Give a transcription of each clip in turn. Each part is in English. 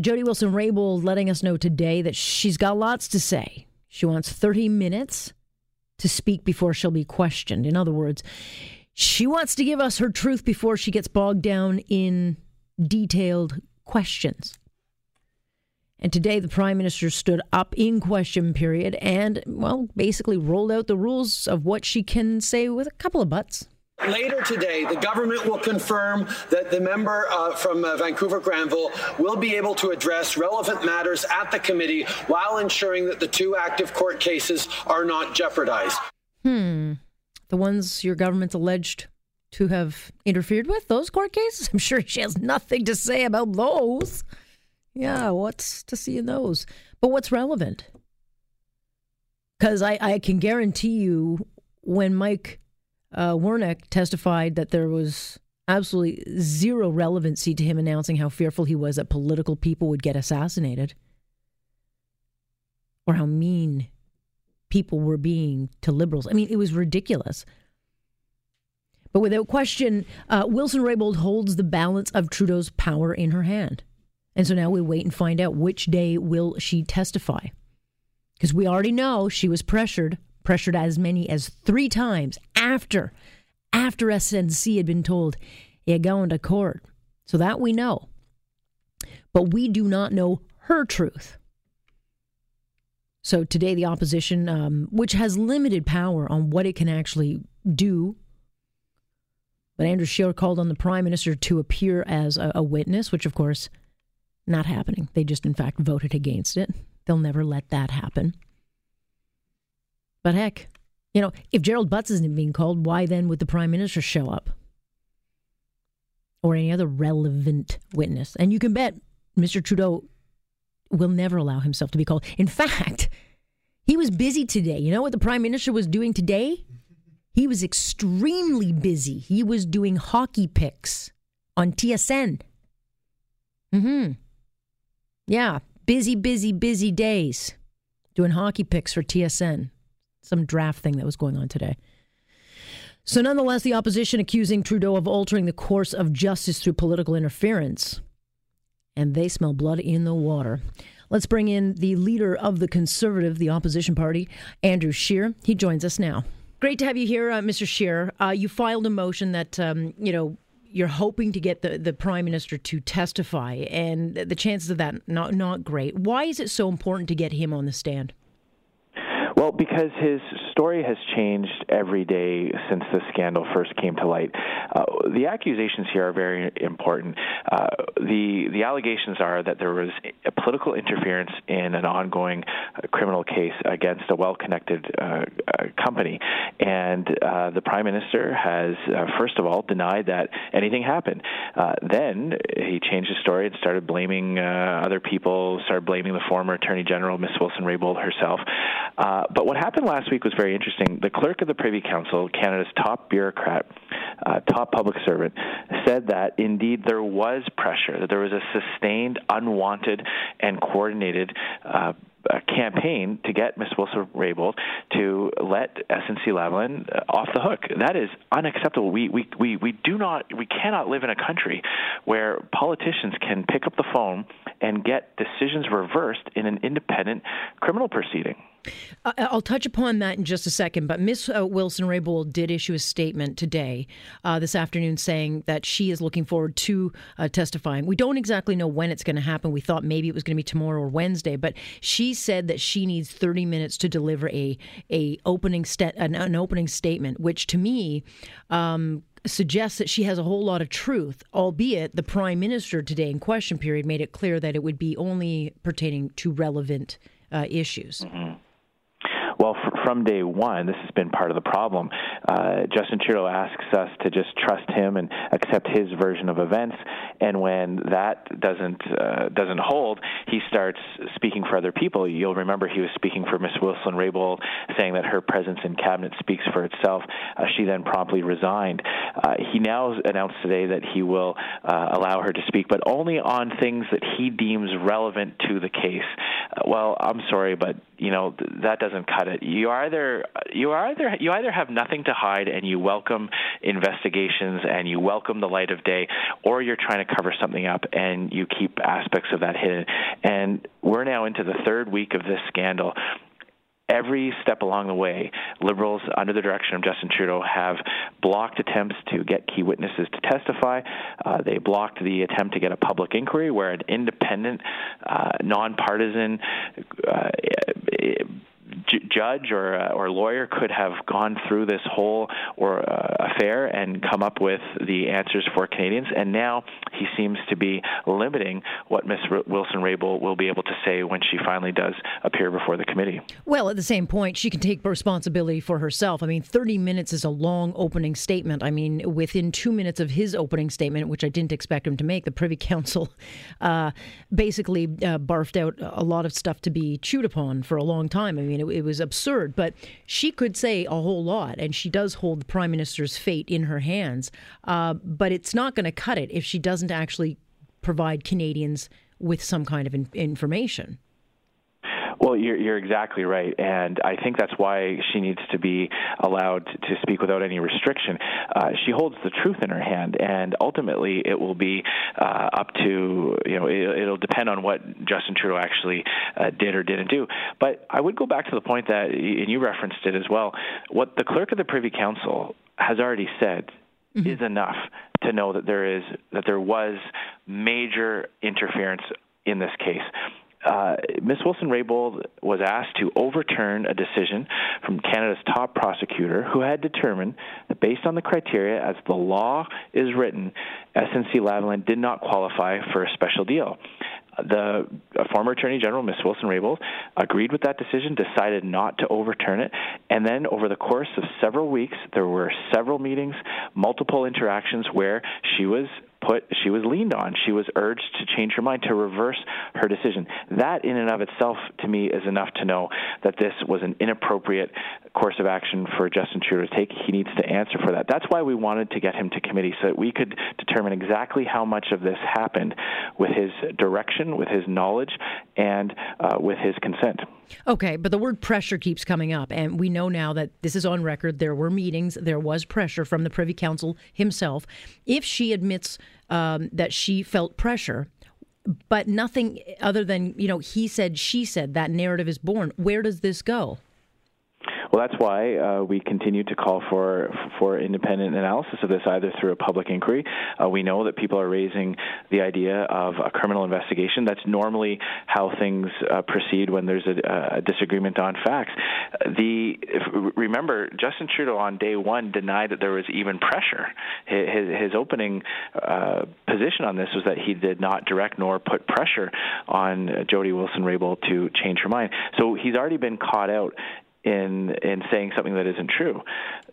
Jody Wilson Raybould letting us know today that she's got lots to say. She wants 30 minutes to speak before she'll be questioned. In other words, she wants to give us her truth before she gets bogged down in detailed questions. And today, the prime minister stood up in question period and, well, basically rolled out the rules of what she can say with a couple of buts. Later today, the government will confirm that the member uh, from uh, Vancouver Granville will be able to address relevant matters at the committee while ensuring that the two active court cases are not jeopardized. Hmm. The ones your government's alleged to have interfered with, those court cases? I'm sure she has nothing to say about those. Yeah, what's to see in those? But what's relevant? Because I, I can guarantee you when Mike uh, Wernick testified that there was absolutely zero relevancy to him announcing how fearful he was that political people would get assassinated or how mean people were being to liberals. I mean, it was ridiculous. But without question, uh, Wilson Raybould holds the balance of Trudeau's power in her hand. And so now we wait and find out which day will she testify. Because we already know she was pressured pressured as many as three times after after SNC had been told you're going to court. So that we know. But we do not know her truth. So today, the opposition, um, which has limited power on what it can actually do, but Andrew Scheer called on the prime minister to appear as a, a witness, which of course, not happening. They just, in fact, voted against it. They'll never let that happen. But heck, you know, if Gerald Butts isn't being called, why then would the prime minister show up? Or any other relevant witness? And you can bet Mr. Trudeau will never allow himself to be called. In fact, he was busy today. You know what the prime minister was doing today? He was extremely busy. He was doing hockey picks on TSN. Mm-hmm. Yeah, busy, busy, busy days doing hockey picks for TSN some draft thing that was going on today. So, nonetheless, the opposition accusing Trudeau of altering the course of justice through political interference. And they smell blood in the water. Let's bring in the leader of the Conservative, the opposition party, Andrew Scheer. He joins us now. Great to have you here, uh, Mr. Scheer. Uh, you filed a motion that, um, you know, you're hoping to get the, the prime minister to testify, and the chances of that not not great. Why is it so important to get him on the stand? Well, because his story has changed every day since the scandal first came to light. Uh, the accusations here are very important. Uh, the the allegations are that there was a political interference in an ongoing uh, criminal case against a well-connected uh, uh, company, and uh, the prime minister has first of all denied that anything happened. then he changed his story and started blaming other people, started blaming the former attorney general, Miss Wilson Raybould herself. but what happened last week was very interesting. The clerk of the Privy Council, Canada's top bureaucrat, uh, top public servant, said that indeed there was pressure, that there was a sustained, unwanted, and coordinated uh, campaign to get Ms. Wilson Raybould to let SNC Lavalin uh, off the hook. That is unacceptable. We, we, we, we do not, we cannot live in a country where politicians can pick up the phone and get decisions reversed in an independent criminal proceeding. Uh, I'll touch upon that in just a second, but Ms. Uh, Wilson Raybould did issue a statement today, uh, this afternoon, saying that she is looking forward to uh, testifying. We don't exactly know when it's going to happen. We thought maybe it was going to be tomorrow or Wednesday, but she said that she needs 30 minutes to deliver a a opening st- an, an opening statement, which to me. Um, suggests that she has a whole lot of truth, albeit the prime minister today in question period made it clear that it would be only pertaining to relevant uh, issues. Mm-hmm. Well, from day one, this has been part of the problem. Uh, Justin Trudeau asks us to just trust him and accept his version of events, and when that doesn't uh, doesn't hold, he starts speaking for other people. You'll remember he was speaking for Miss Wilson Raybould, saying that her presence in cabinet speaks for itself. Uh, she then promptly resigned. Uh, he now announced today that he will uh, allow her to speak, but only on things that he deems relevant to the case. Uh, well, I'm sorry, but you know th- that doesn't cut it. You either you are either you either have nothing to hide and you welcome investigations and you welcome the light of day, or you're trying to cover something up and you keep aspects of that hidden. And we're now into the third week of this scandal every step along the way, Liberals, under the direction of Justin Trudeau, have blocked attempts to get key witnesses to testify. Uh, they blocked the attempt to get a public inquiry where an independent, uh, nonpartisan uh, judge or uh, or lawyer could have gone through this whole or uh, affair and come up with the answers for Canadians. And now he seems to be limiting what Ms. Wilson Raybould will be able to say when she finally does appear before the committee. Well, at the same point, she can take responsibility for herself. I mean, 30 minutes is a long opening statement. I mean, within two minutes of his opening statement, which I didn't expect him to make, the Privy Council uh, basically uh, barfed out a lot of stuff to be chewed upon for a long time. I mean, it, it was absurd. But she could say a whole lot, and she does hold the prime minister's fate in her hands. Uh, but it's not going to cut it if she doesn't actually provide Canadians with some kind of in- information. Well, you're, you're exactly right, and I think that's why she needs to be allowed to speak without any restriction. Uh, she holds the truth in her hand, and ultimately, it will be uh, up to you know depend on what Justin Trudeau actually uh, did or didn't do. But I would go back to the point that, and you referenced it as well. What the clerk of the Privy Council has already said mm-hmm. is enough to know that there is that there was major interference in this case uh, Ms. Wilson Raybould was asked to overturn a decision from Canada's top prosecutor who had determined that based on the criteria as the law is written, SNC Lavalin did not qualify for a special deal. The former Attorney General, Ms. Wilson Raybould, agreed with that decision, decided not to overturn it, and then over the course of several weeks, there were several meetings, multiple interactions where she was put she was leaned on she was urged to change her mind to reverse her decision that in and of itself to me is enough to know that this was an inappropriate course of action for Justin Trudeau to take he needs to answer for that that's why we wanted to get him to committee so that we could determine exactly how much of this happened with his direction with his knowledge and uh, with his consent Okay, but the word pressure keeps coming up, and we know now that this is on record. There were meetings, there was pressure from the Privy Council himself. If she admits um, that she felt pressure, but nothing other than, you know, he said, she said, that narrative is born, where does this go? Well, that's why uh, we continue to call for for independent analysis of this, either through a public inquiry. Uh, we know that people are raising the idea of a criminal investigation. That's normally how things uh, proceed when there's a, a, disagreement on facts. The if, remember Justin Trudeau on day one denied that there was even pressure. His, his opening uh, position on this was that he did not direct nor put pressure on Jody Wilson Raybould to change her mind. So he's already been caught out in in saying something that isn't true.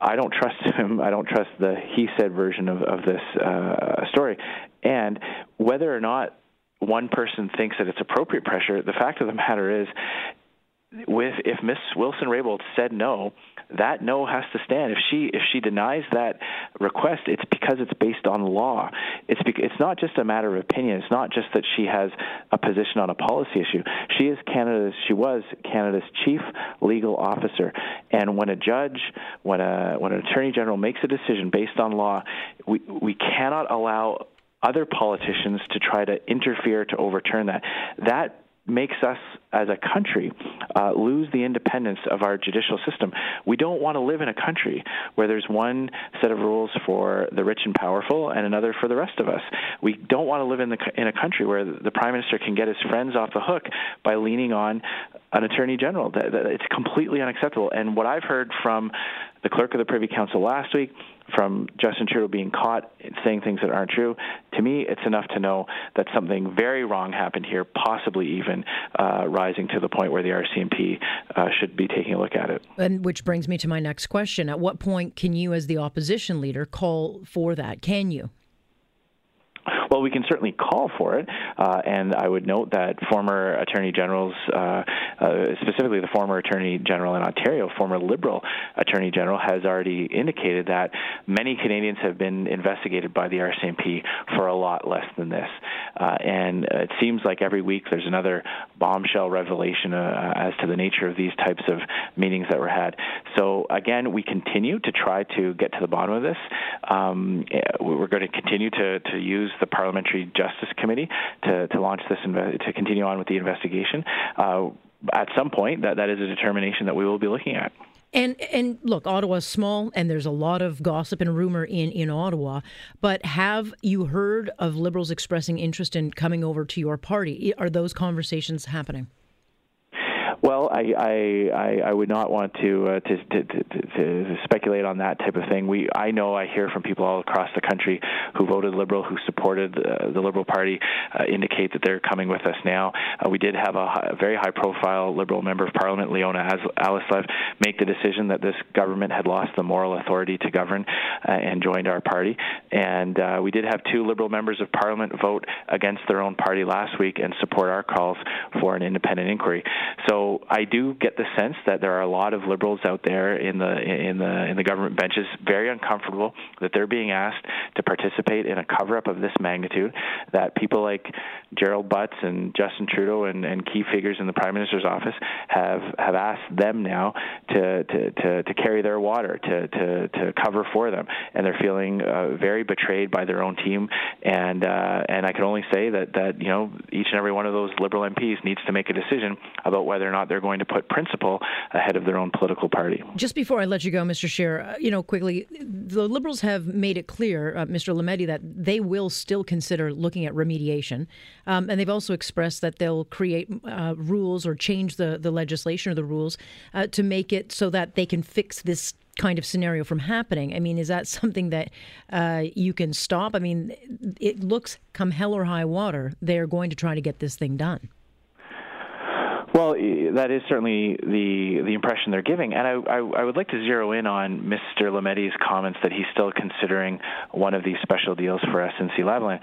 I don't trust him. I don't trust the he said version of of this uh, story. And whether or not one person thinks that it's appropriate pressure, the fact of the matter is, with if Miss Wilson Raybould said no, that no has to stand. If she if she denies that request, it's because it's based on law. It's because, it's not just a matter of opinion. It's not just that she has a position on a policy issue. She is Canada's she was Canada's chief legal officer, and when a judge, when a when an attorney general makes a decision based on law, we we cannot allow other politicians to try to interfere to overturn that. That makes us as a country uh, lose the independence of our judicial system. We don't want to live in a country where there's one set of rules for the rich and powerful and another for the rest of us. We don't want to live in the in a country where the prime minister can get his friends off the hook by leaning on an attorney general. That, that it's completely unacceptable. And what I've heard from the clerk of the Privy Council last week, from Justin Trudeau being caught saying things that aren't true, to me, it's enough to know that something very wrong happened here, possibly even uh, rising to the point where the RCMP uh, should be taking a look at it. And which brings me to my next question: At what point can you, as the opposition leader, call for that? Can you? Well, we can certainly call for it, uh, and I would note that former attorney generals, uh, uh, specifically the former attorney general in Ontario, former Liberal attorney general, has already indicated that many Canadians have been investigated by the RCMP for a lot less than this, uh, and it seems like every week there's another bombshell revelation uh, as to the nature of these types of meetings that were had. So again, we continue to try to get to the bottom of this. Um, we're going to continue to to use the Parliamentary Justice Committee to, to launch this, to continue on with the investigation. Uh, at some point, that, that is a determination that we will be looking at. And and look, Ottawa's small, and there's a lot of gossip and rumor in in Ottawa. But have you heard of Liberals expressing interest in coming over to your party? Are those conversations happening? Well, I I, I would not want to, uh, to, to, to to speculate on that type of thing. We I know I hear from people all across the country who voted Liberal, who supported uh, the Liberal Party, uh, indicate that they're coming with us now. Uh, we did have a, high, a, very high-profile Liberal member of Parliament, Leona Alleslev, make the decision that this government had lost the moral authority to govern uh, and joined our party. And uh, we did have two Liberal members of Parliament vote against their own party last week and support our calls for an independent inquiry. So I do get the sense that there are a lot of liberals out there in the in the in the government benches very uncomfortable that they're being asked to participate in a cover up of this magnitude. That people like Gerald Butts and Justin Trudeau and, and key figures in the Prime Minister's office have have asked them now to to, to, to carry their water to, to to cover for them, and they're feeling uh, very betrayed by their own team. And uh, and I can only say that that you know each and every one of those Liberal MPs needs to make a decision about whether or not not they're going to put principle ahead of their own political party. Just before I let you go, Mr. Scheer, uh, you know, quickly, the Liberals have made it clear, uh, Mr. Lametti, that they will still consider looking at remediation. Um, and they've also expressed that they'll create uh, rules or change the, the legislation or the rules uh, to make it so that they can fix this kind of scenario from happening. I mean, is that something that uh, you can stop? I mean, it looks come hell or high water, they're going to try to get this thing done. Well, that is certainly the the impression they're giving, and I, I, I would like to zero in on Mr. Lametti's comments that he's still considering one of these special deals for SNC-Lavalin.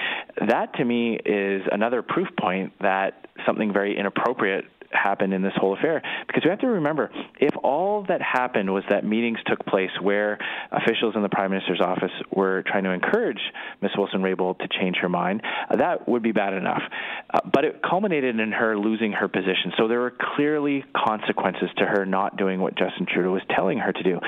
That to me is another proof point that something very inappropriate happened in this whole affair. Because we have to remember, if all that happened was that meetings took place where officials in the Prime Minister's office were trying to encourage Ms. Wilson Raybould to change her mind, uh, that would be bad enough. Uh, but it culminated in her losing her position. So there were clearly consequences to her not doing what Justin Trudeau was telling her to do.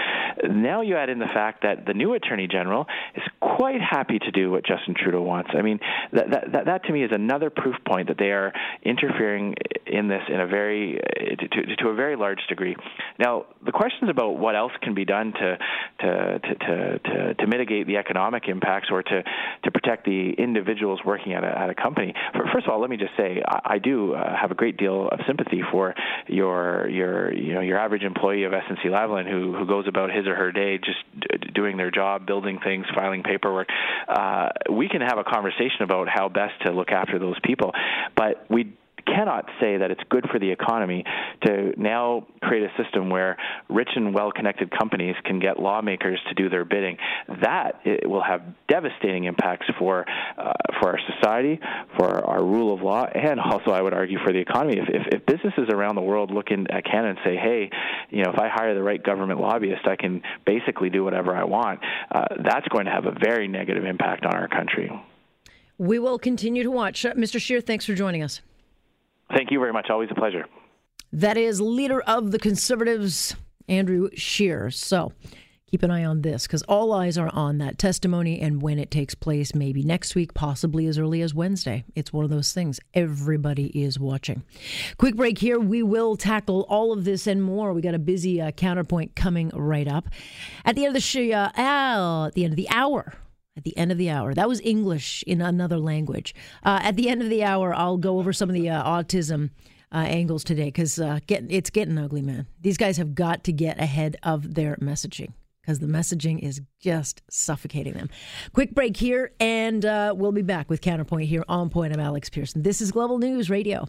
Now you add in the fact that the new Attorney General is quite happy to do what Justin Trudeau wants. I mean, that, that, that, that to me is another proof point that they are interfering in this in a very to, to a very large degree. Now, the questions about what else can be done to to to to, to mitigate the economic impacts or to to protect the individuals working at a, at a company. First of all, let me just say I, I do uh, have a great deal of sympathy for your your you know your average employee of SNC-Lavalin who who goes about his or her day just d- doing their job, building things, filing paperwork. Uh, we can have a conversation about how best to look after those people, but we cannot say that it's good for the economy to now create a system where rich and well-connected companies can get lawmakers to do their bidding. That will have devastating impacts for uh, for our society, for our rule of law, and also I would argue for the economy. If, if, if businesses around the world look in at Canada and say, "Hey, you know, if I hire the right government lobbyist, I can basically do whatever I want," uh, that's going to have a very negative impact on our country. We will continue to watch. Uh, Mr. Scheer, thanks for joining us. Thank you very much. Always a pleasure. That is leader of the Conservatives, Andrew Scheer. So keep an eye on this because all eyes are on that testimony and when it takes place, maybe next week, possibly as early as Wednesday. It's one of those things. Everybody is watching. Quick break here. We will tackle all of this and more. We got a busy uh, counterpoint coming right up. At the end of the show, uh, at the end of the hour, at the end of the hour. That was English in another language. Uh, at the end of the hour, I'll go over some of the uh, autism uh, angles today because uh, get, it's getting ugly, man. These guys have got to get ahead of their messaging because the messaging is just suffocating them. Quick break here, and uh, we'll be back with Counterpoint here on Point. I'm Alex Pierson. This is Global News Radio.